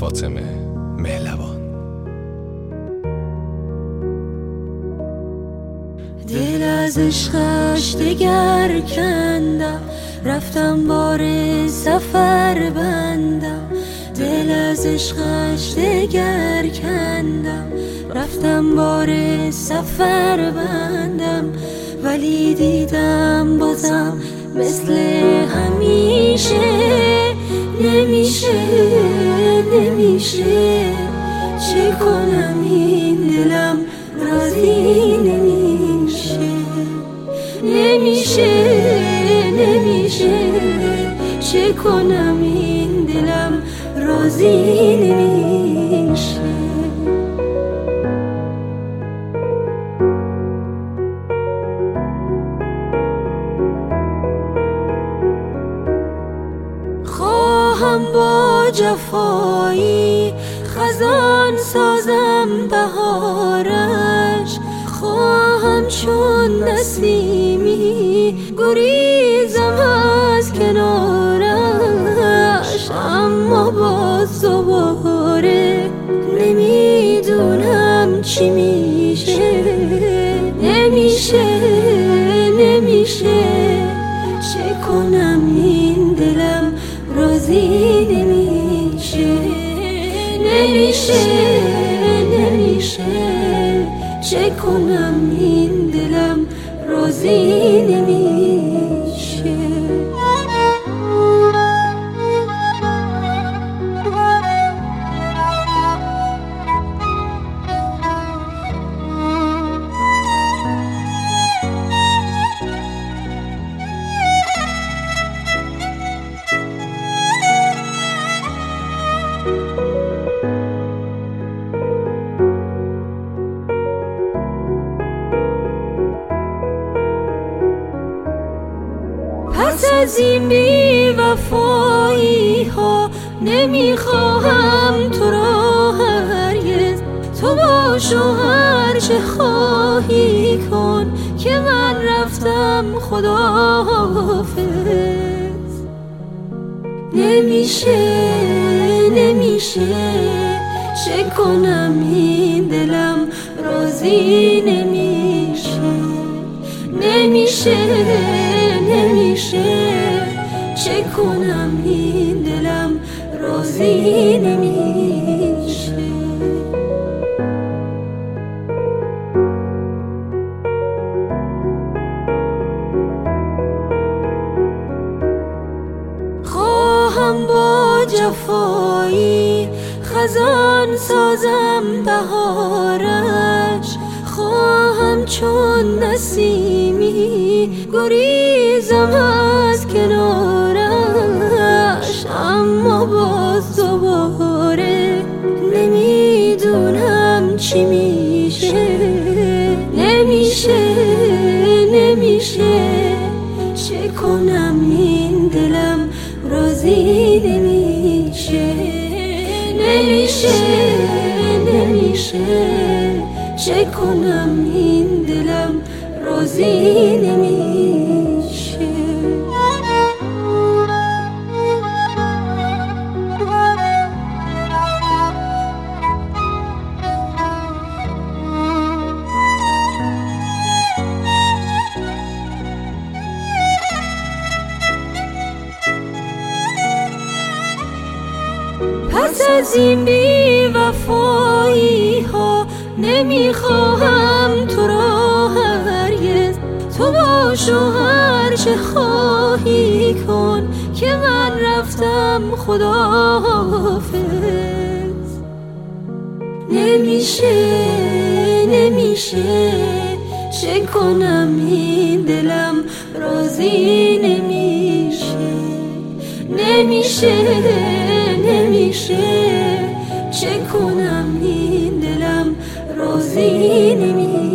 فاطمه مهلوان دل از عشقش دگر کندم. رفتم بار سفر بندم. دل از عشقش دگر کندم. رفتم بار سفر بندم. ولی دیدم بازم مثل همیشه نمیشه. نمیشه چه کنم؟ این دلم راضی نمیشه. نمیشه نمیشه. چه کنم؟ این دلم راضی نمیشه. جفایی خزان سازم بهارش. خواهم چون نسیمی گریزم از کنارش. اما باز دوباره نمی‌دونم چی میشه. نمیشه نمیشه. چه کنم این دلم نمیشه نمیشه نمیشه. چه کنم این دلم راضی نمیشه. از این بی وفایی ها نمی‌خواهم تو را هرگز. تو باش و هر چه خواهی کن که من رفتم خداحافظ. نمیشه نمیشه چه کنم این دلم راضی نمیشه. نمیشه. نمیشه. چه کنم این دلم راضی نمیشه. خواهم با جفایی خزان سازم بهارش. چون نسیمی گریزم از کنارش اما باز دوباره نمی‌دونم چی میشه. نمیشه نمیشه. چه کنم این دلم راضی نمیشه نمیشه نمیشه. چه کنم این دلم راضی نمیشه؟ پس از این بی وفایی ها نمی‌خواهم تو را هرگز. تو باش و هر چه خواهی کن که من رفتم خداحافظ. نمیشه نمیشه چه کنم این دلم راضی نمیشه. نمیشه نمیشه چه کنم این دلم راضی نمیشه